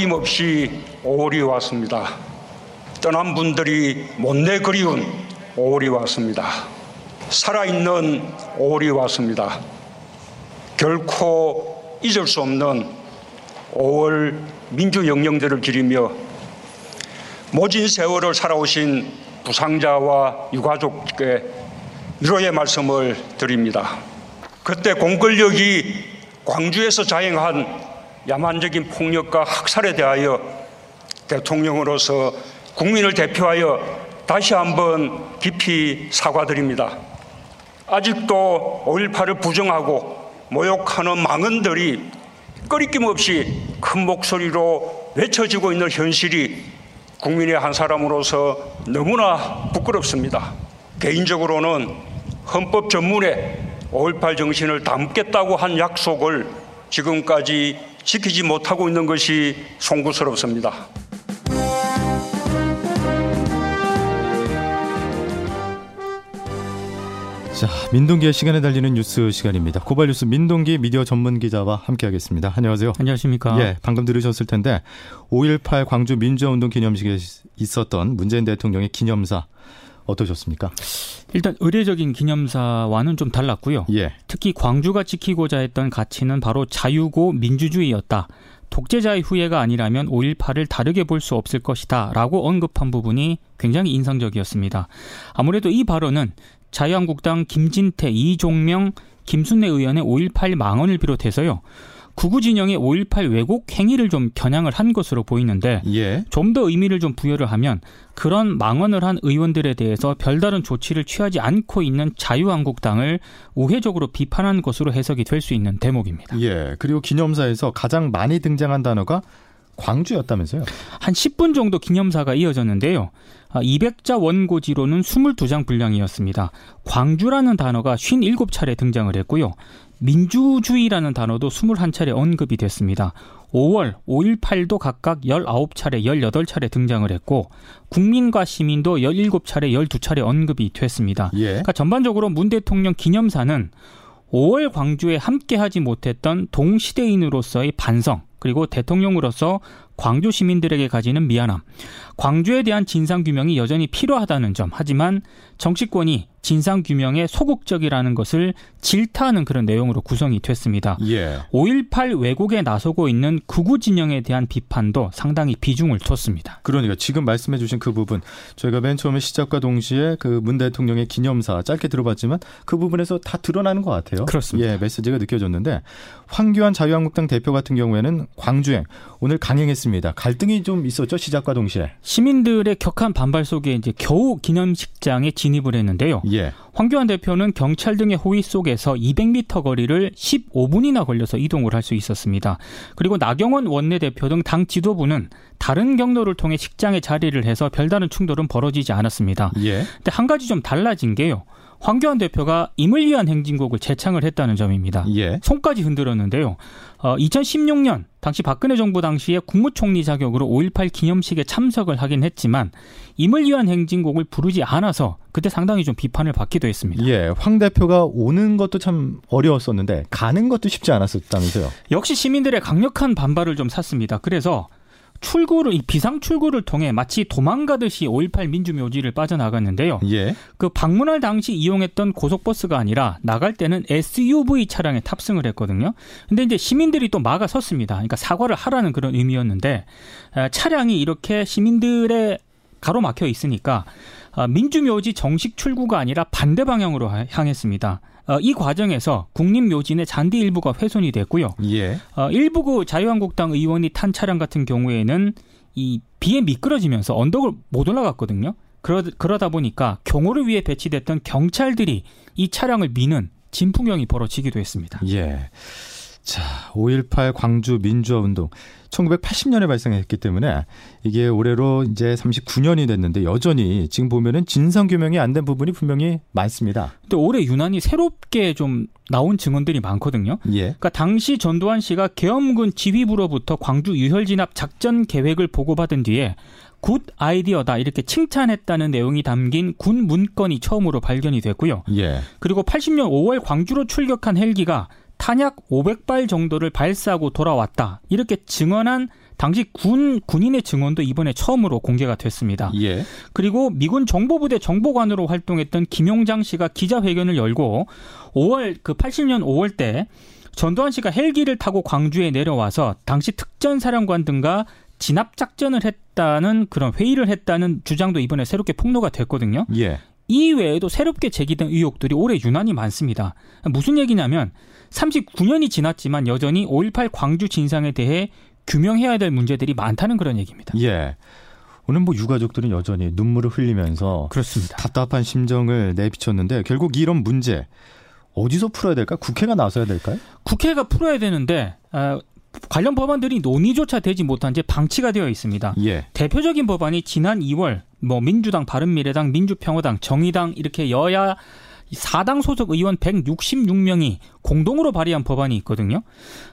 어김없이 5월이 왔습니다. 떠난 분들이 못내 그리운 5월이 왔습니다. 살아있는 5월이 왔습니다. 결코 잊을 수 없는 5월 민주영령제를 기리며 모진 세월을 살아오신 부상자와 유가족께 위로의 말씀을 드립니다. 그때 공권력이 광주에서 자행한 야만적인 폭력과 학살에 대하여 대통령으로서 국민을 대표하여 다시 한번 깊이 사과드립니다. 아직도 5.18을 부정하고 모욕하는 망언들이 꺼리낌 없이 큰 목소리로 외쳐지고 있는 현실이 국민의 한 사람으로서 너무나 부끄럽습니다. 개인적으로는 헌법 전문에 5.18 정신을 담겠다고 한 약속을 지금까지 지키지 못하고 있는 것이 송구스럽습니다. 자, 민동기의 시간에 달리는 뉴스 시간입니다. 고발 뉴스 민동기 미디어 전문 기자와 함께하겠습니다. 안녕하세요. 안녕하십니까. 예, 방금 들으셨을 텐데 5.18 광주 민주화운동 기념식에 있었던 문재인 대통령의 기념사 어떠셨습니까? 일단 의례적인 기념사와는 좀 달랐고요. 예. 특히 광주가 지키고자 했던 가치는 바로 자유고 민주주의였다. 독재자의 후예가 아니라면 5.18을 다르게 볼 수 없을 것이다. 라고 언급한 부분이 굉장히 인상적이었습니다. 아무래도 이 발언은 자유한국당 김진태, 이종명, 김순례 의원의 5.18 망언을 비롯해서요. 구구 진영의 5.18 왜곡 행위를 좀 겨냥을 한 것으로 보이는데 예. 좀더 의미를 좀 부여를 하면 그런 망언을 한 의원들에 대해서 별다른 조치를 취하지 않고 있는 자유한국당을 우회적으로 비판한 것으로 해석이 될 수 있는 대목입니다. 예. 그리고 기념사에서 가장 많이 등장한 단어가 광주였다면서요? 한 10분 정도 기념사가 이어졌는데요. 200자 아, 원고지로는 22장 분량이었습니다. 광주라는 단어가 57차례 등장을 했고요. 민주주의라는 단어도 21차례 언급이 됐습니다. 5월, 5.18도 각각 19차례, 18차례 등장을 했고 국민과 시민도 17차례, 12차례 언급이 됐습니다. 예. 그러니까 전반적으로 문 대통령 기념사는 5월 광주에 함께하지 못했던 동시대인으로서의 반성, 그리고 대통령으로서 광주 시민들에게 가지는 미안함, 광주에 대한 진상 규명이 여전히 필요하다는 점. 하지만 정치권이 진상 규명에 소극적이라는 것을 질타하는 그런 내용으로 구성이 됐습니다. 예. 5.18 왜곡에 나서고 있는 구구 진영에 대한 비판도 상당히 비중을 뒀습니다. 그러니까 지금 말씀해 주신 그 부분 저희가 맨 처음에 시작과 동시에 그 문 대통령의 기념사 짧게 들어봤지만 그 부분에서 다 드러나는 것 같아요. 그렇습니다. 예, 메시지가 느껴졌는데 황교안 자유한국당 대표 같은 경우에는 광주행 오늘 강행했습니다. 갈등이 좀 있었죠 시작과 동시에. 시민들의 격한 반발 속에 이제 겨우 기념식장에 진입을 했는데요. 예. 황교안 대표는 경찰 등의 호위 속에서 200m 거리를 15분이나 걸려서 이동을 할 수 있었습니다. 그리고 나경원 원내대표 등 당 지도부는 다른 경로를 통해 식장에 자리를 해서 별다른 충돌은 벌어지지 않았습니다. 예. 근데 한 가지 좀 달라진 게요. 황교안 대표가 임을 위한 행진곡을 재창을 했다는 점입니다. 예. 손까지 흔들었는데요. 어, 2016년 당시 박근혜 정부 당시에 국무총리 자격으로 5.18 기념식에 참석을 하긴 했지만 임을 위한 행진곡을 부르지 않아서 그때 상당히 좀 비판을 받기도 했습니다. 예, 황 대표가 오는 것도 참 어려웠었는데 가는 것도 쉽지 않았었다면서요. 역시 시민들의 강력한 반발을 좀 샀습니다. 그래서 출구를 이 비상 출구를 통해 마치 도망가듯이 5.18 민주묘지를 빠져나갔는데요. 예. 그 방문할 당시 이용했던 고속버스가 아니라 나갈 때는 SUV 차량에 탑승을 했거든요. 근데 이제 시민들이 또 막아 섰습니다. 그러니까 사과를 하라는 그런 의미였는데 차량이 이렇게 시민들의 가로막혀 있으니까 아, 민주묘지 정식 출구가 아니라 반대 방향으로 향했습니다. 어, 이 과정에서 국립묘진의 잔디 일부가 훼손이 됐고요. 예. 어, 일부 그 자유한국당 의원이 탄 차량 같은 경우에는 이 비에 미끄러지면서 언덕을 못 올라갔거든요. 그러, 그러다 보니까 경호를 위해 배치됐던 경찰들이 이 차량을 미는 진풍경이 벌어지기도 했습니다. 예. 자, 5.18 광주 민주화 운동 1980년에 발생했기 때문에 이게 올해로 이제 39년이 됐는데 여전히 지금 보면은 진상 규명이 안 된 부분이 분명히 많습니다. 근데 올해 유난히 새롭게 좀 나온 증언들이 많거든요. 예. 그러니까 당시 전두환 씨가 계엄군 지휘부로부터 광주 유혈 진압 작전 계획을 보고받은 뒤에 good idea다 이렇게 칭찬했다는 내용이 담긴 군 문건이 처음으로 발견이 됐고요. 예. 그리고 80년 5월 광주로 출격한 헬기가 탄약 500발 정도를 발사하고 돌아왔다. 이렇게 증언한 당시 군 군인의 증언도 이번에 처음으로 공개가 됐습니다. 예. 그리고 미군 정보부대 정보관으로 활동했던 김용장 씨가 기자회견을 열고 5월 그 80년 5월 때 전두환 씨가 헬기를 타고 광주에 내려와서 당시 특전사령관 등과 진압 작전을 했다는 그런 회의를 했다는 주장도 이번에 새롭게 폭로가 됐거든요. 예. 이 외에도 새롭게 제기된 의혹들이 올해 유난히 많습니다. 무슨 얘기냐면 39년이 지났지만 여전히 5.18 광주 진상에 대해 규명해야 될 문제들이 많다는 그런 얘기입니다. 예. 오늘 뭐 유가족들은 여전히 눈물을 흘리면서 그렇습니다. 답답한 심정을 내비쳤는데 결국 이런 문제 어디서 풀어야 될까? 국회가 나서야 될까요? 국회가 풀어야 되는데 어, 관련 법안들이 논의조차 되지 못한 채 방치가 되어 있습니다. 예. 대표적인 법안이 지난 2월 뭐 민주당, 바른미래당, 민주평화당, 정의당 이렇게 여야 4당 소속 의원 166명이 공동으로 발의한 법안이 있거든요.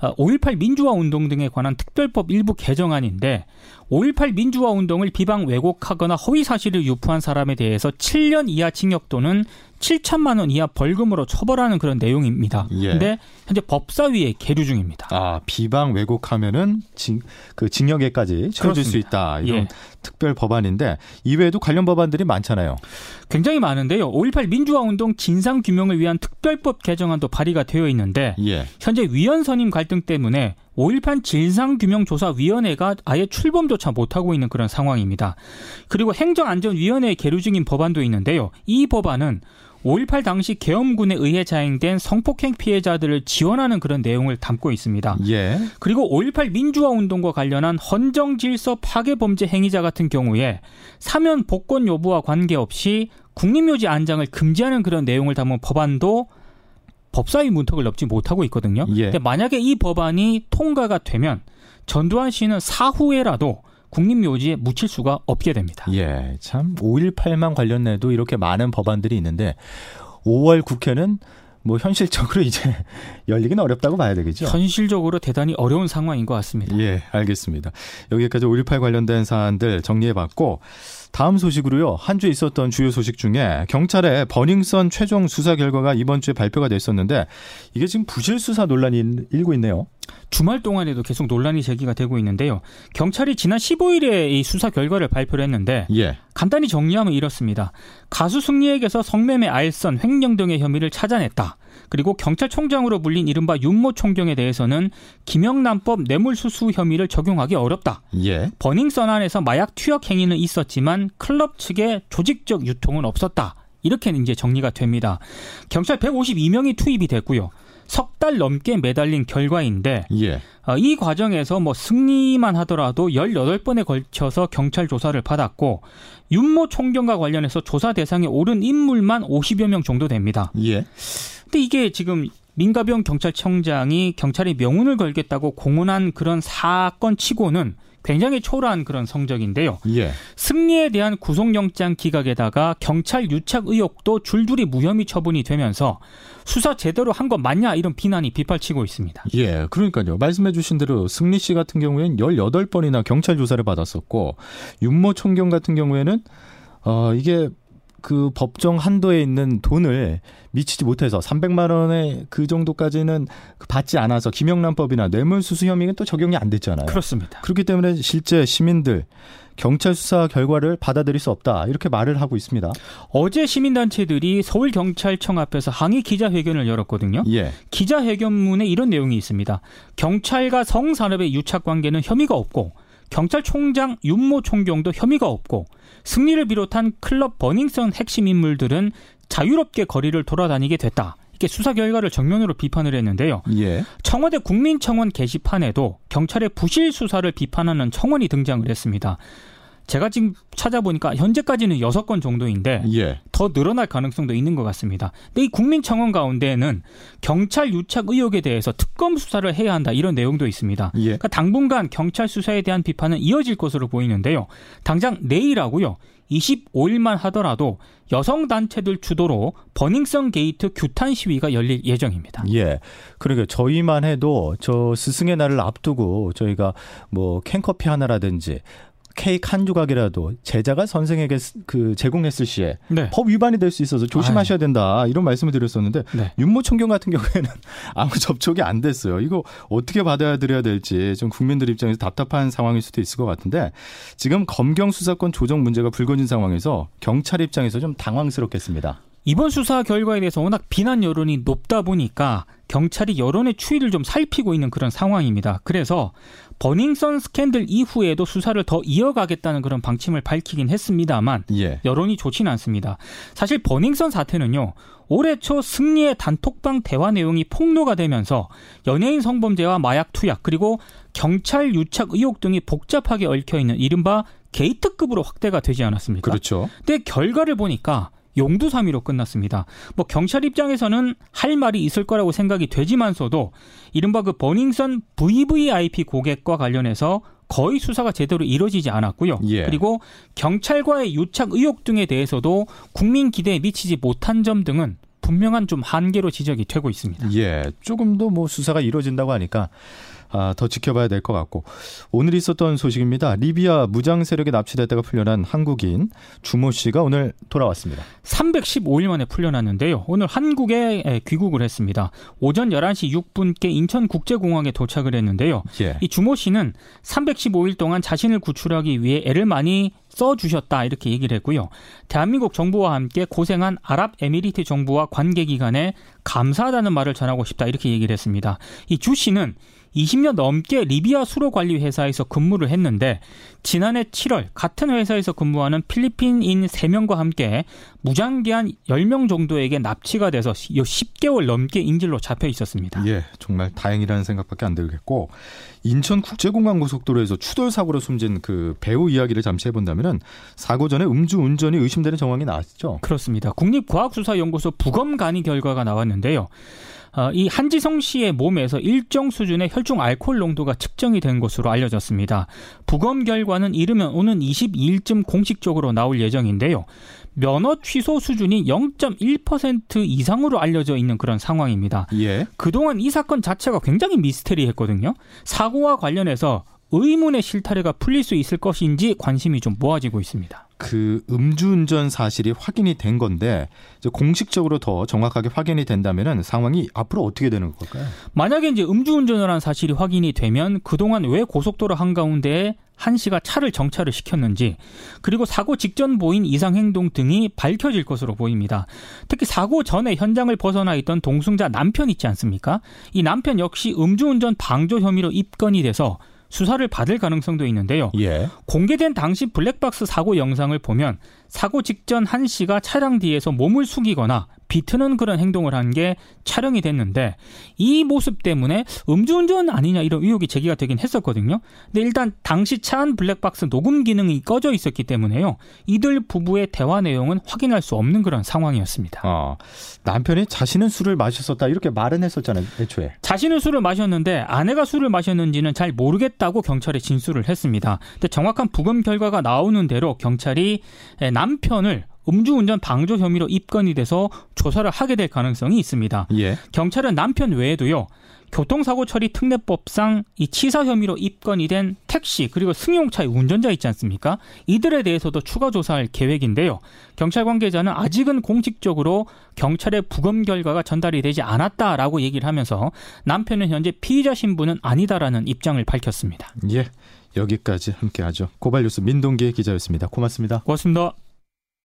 5.18 민주화 운동 등에 관한 특별법 일부 개정안인데 5.18 민주화 운동을 비방 왜곡하거나 허위 사실을 유포한 사람에 대해서 7년 이하 징역 또는 7천만 원 이하 벌금으로 처벌하는 그런 내용입니다. 예. 근데 현재 법사위에 계류 중입니다. 아 비방 왜곡하면은 징, 그 징역에까지 처해질 수. 있다 이런 예. 특별 법안인데 이외에도 관련 법안들이 많잖아요. 굉장히 많은데요. 5.18 민주화 운동 진상 규명을 위한 특별법 개정안도 발의가 되어 있는데 예. 현재 위원 선임 갈등 때문에 5.18 진상규명조사위원회가 아예 출범조차 못하고 있는 그런 상황입니다. 그리고 행정안전위원회에 계류 중인 법안도 있는데요. 이 법안은 5.18 당시 계엄군에 의해 자행된 성폭행 피해자들을 지원하는 그런 내용을 담고 있습니다. 예. 그리고 5.18 민주화 운동과 관련한 헌정 질서 파괴 범죄 행위자 같은 경우에 사면 복권 여부와 관계없이 국립묘지 안장을 금지하는 그런 내용을 담은 법안도 법사위 문턱을 넘지 못하고 있거든요. 예. 근데 만약에 이 법안이 통과가 되면 전두환 씨는 사후에라도 국립묘지에 묻힐 수가 없게 됩니다. 예. 참 5.18만 관련해도 이렇게 많은 법안들이 있는데 5월 국회는 뭐 현실적으로 이제 열리긴 어렵다고 봐야 되겠죠. 현실적으로 대단히 어려운 상황인 것 같습니다. 예, 알겠습니다. 여기까지 5.18 관련된 사안들 정리해봤고 다음 소식으로요. 한 주에 있었던 주요 소식 중에 경찰의 버닝썬 최종 수사 결과가 이번 주에 발표가 됐었는데 이게 지금 부실 수사 논란이 일고 있네요. 주말 동안에도 계속 논란이 제기가 되고 있는데요. 경찰이 지난 15일에 이 수사 결과를 발표를 했는데 예. 간단히 정리하면 이렇습니다. 가수 승리에게서 성매매 알선, 횡령 등의 혐의를 찾아냈다. 그리고 경찰총장으로 불린 이른바 윤모 총경에 대해서는 김영란법 뇌물수수 혐의를 적용하기 어렵다. 예. 버닝썬 안에서 마약 투약 행위는 있었지만 클럽 측의 조직적 유통은 없었다. 이렇게 이제 정리가 됩니다. 경찰 152명이 투입이 됐고요. 석 달 넘게 매달린 결과인데 예. 어, 이 과정에서 뭐 승리만 하더라도 18번에 걸쳐서 경찰 조사를 받았고 윤모 총경과 관련해서 조사 대상에 오른 인물만 50여 명 정도 됩니다. 예. 근데 이게 지금 민가병 경찰청장이 경찰이 명운을 걸겠다고 공언한 그런 사건 치고는 굉장히 초라한 그런 성적인데요. 예. 승리에 대한 구속영장 기각에다가 경찰 유착 의혹도 줄줄이 무혐의 처분이 되면서 수사 제대로 한 것 맞냐 이런 비난이 빗발치고 있습니다. 예, 그러니까요. 말씀해 주신 대로 승리 씨 같은 경우에는 18번이나 경찰 조사를 받았었고 윤모 총경 같은 경우에는 어 이게 그 법정 한도에 있는 돈을 미치지 못해서 300만 원의 그 정도까지는 받지 않아서 김영란법이나 뇌물수수 혐의는 또 적용이 안 됐잖아요. 그렇습니다. 그렇기 때문에 실제 시민들 경찰 수사 결과를 받아들일 수 없다 이렇게 말을 하고 있습니다. 어제 시민단체들이 서울 경찰청 앞에서 항의 기자회견을 열었거든요. 예, 기자회견문에 이런 내용이 있습니다. 경찰과 성산업의 유착 관계는 혐의가 없고 경찰총장 윤모 총경도 혐의가 없고 승리를 비롯한 클럽 버닝썬 핵심 인물들은 자유롭게 거리를 돌아다니게 됐다. 이렇게 수사 결과를 정면으로 비판을 했는데요. 예, 청와대 국민청원 게시판에도 경찰의 부실 수사를 비판하는 청원이 등장을 했습니다. 제가 지금 찾아보니까 현재까지는 여섯 건 정도인데 예, 더 늘어날 가능성도 있는 것 같습니다. 근데 이 국민청원 가운데에는 경찰 유착 의혹에 대해서 특검 수사를 해야 한다 이런 내용도 있습니다. 예. 그러니까 당분간 경찰 수사에 대한 비판은 이어질 것으로 보이는데요. 당장 내일하고요. 25일만 하더라도 여성 단체들 주도로 버닝썬 게이트 규탄 시위가 열릴 예정입니다. 예. 그러니까 저희만 해도 저 스승의 날을 앞두고 저희가 뭐 캔커피 하나라든지 케이크 한 조각이라도 제자가 선생에게 그 제공했을 시에 네. 법 위반이 될 수 있어서 조심하셔야 된다 이런 말씀을 드렸었는데 네. 윤모총경 같은 경우에는 아무 접촉이 안 됐어요. 이거 어떻게 받아들여야 될지 좀 국민들 입장에서 답답한 상황일 수도 있을 것 같은데 지금 검경 수사권 조정 문제가 불거진 상황에서 경찰 입장에서 좀 당황스럽겠습니다. 이번 수사 결과에 대해서 워낙 비난 여론이 높다 보니까 경찰이 여론의 추이를 좀 살피고 있는 그런 상황입니다. 그래서 버닝썬 스캔들 이후에도 수사를 더 이어가겠다는 그런 방침을 밝히긴 했습니다만 예. 여론이 좋지는 않습니다. 사실 버닝썬 사태는요. 올해 초 승리의 단톡방 대화 내용이 폭로가 되면서 연예인 성범죄와 마약 투약 그리고 경찰 유착 의혹 등이 복잡하게 얽혀 있는 이른바 게이트급으로 확대가 되지 않았습니까? 그렇죠. 근데 결과를 보니까 용두사미로 끝났습니다. 뭐 경찰 입장에서는 할 말이 있을 거라고 생각이 되지만서도 이른바 그 버닝썬 VVIP 고객과 관련해서 거의 수사가 제대로 이루어지지 않았고요. 예. 그리고 경찰과의 유착 의혹 등에 대해서도 국민 기대에 미치지 못한 점 등은 분명한 좀 한계로 지적이 되고 있습니다. 예, 조금 더 뭐 수사가 이루어진다고 하니까 아, 더 지켜봐야 될 것 같고 오늘 있었던 소식입니다. 리비아 무장 세력에 납치됐다가 풀려난 한국인 주모 씨가 오늘 돌아왔습니다. 315일 만에 풀려났는데요. 오늘 한국에 귀국을 했습니다. 오전 11시 6분께 인천국제공항에 도착을 했는데요. 예. 이 주모 씨는 315일 동안 자신을 구출하기 위해 애를 많이 써주셨다 이렇게 얘기를 했고요. 대한민국 정부와 함께 고생한 아랍에미리트 정부와 관계기관에 감사하다는 말을 전하고 싶다 이렇게 얘기를 했습니다. 이 주 씨는 20년 넘게 리비아 수로 관리 회사에서 근무를 했는데 지난해 7월 같은 회사에서 근무하는 필리핀인 3명과 함께 무장기한 10명 정도에게 납치가 돼서 10개월 넘게 인질로 잡혀 있었습니다. 예, 정말 다행이라는 생각밖에 안 들겠고 인천 국제공항 고속도로에서 추돌 사고로 숨진 그 배우 이야기를 잠시 해본다면은 사고 전에 음주 운전이 의심되는 정황이 나왔죠. 그렇습니다. 국립과학수사연구소 부검 간이 결과가 나왔는데요. 어, 이 한지성 씨의 몸에서 일정 수준의 혈중 알코올 농도가 측정이 된 것으로 알려졌습니다. 부검 결과는 이르면 오는 22일쯤 공식적으로 나올 예정인데요. 면허 취소 수준이 0.1% 이상으로 알려져 있는 그런 상황입니다. 예. 그동안 이 사건 자체가 굉장히 미스테리했거든요. 사고와 관련해서 의문의 실타래가 풀릴 수 있을 것인지 관심이 좀 모아지고 있습니다. 그 음주운전 사실이 확인이 된 건데 공식적으로 더 정확하게 확인이 된다면은 상황이 앞으로 어떻게 되는 걸까요? 만약에 이제 음주운전을 한 사실이 확인이 되면 그동안 왜 고속도로 한가운데에 한 씨가 차를 정차를 시켰는지 그리고 사고 직전 보인 이상 행동 등이 밝혀질 것으로 보입니다. 특히 사고 전에 현장을 벗어나 있던 동승자 남편 있지 않습니까? 이 남편 역시 음주운전 방조 혐의로 입건이 돼서 수사를 받을 가능성도 있는데요. 예. 공개된 당시 블랙박스 사고 영상을 보면 사고 직전 한 씨가 차량 뒤에서 몸을 숙이거나 비트는 그런 행동을 한 게 촬영이 됐는데 이 모습 때문에 음주운전 아니냐 이런 의혹이 제기가 되긴 했었거든요. 근데 일단 당시 차 안 블랙박스 녹음 기능이 꺼져 있었기 때문에요. 이들 부부의 대화 내용은 확인할 수 없는 그런 상황이었습니다. 어, 남편이 자신은 술을 마셨었다 이렇게 말은 했었잖아요, 애초에. 자신은 술을 마셨는데 아내가 술을 마셨는지는 잘 모르겠다고 경찰에 진술을 했습니다. 근데 정확한 부검 결과가 나오는 대로 경찰이 남편을 음주운전 방조 혐의로 입건이 돼서 조사를 하게 될 가능성이 있습니다. 예. 경찰은 남편 외에도요. 교통사고 처리 특례법상 이 치사 혐의로 입건이 된 택시 그리고 승용차의 운전자 있지 않습니까? 이들에 대해서도 추가 조사할 계획인데요. 경찰 관계자는 아직은 공식적으로 경찰의 부검 결과가 전달이 되지 않았다라고 얘기를 하면서 남편은 현재 피의자 신분은 아니다라는 입장을 밝혔습니다. 예. 여기까지 함께 하죠. 고발 뉴스 민동기 기자였습니다. 고맙습니다. 고맙습니다.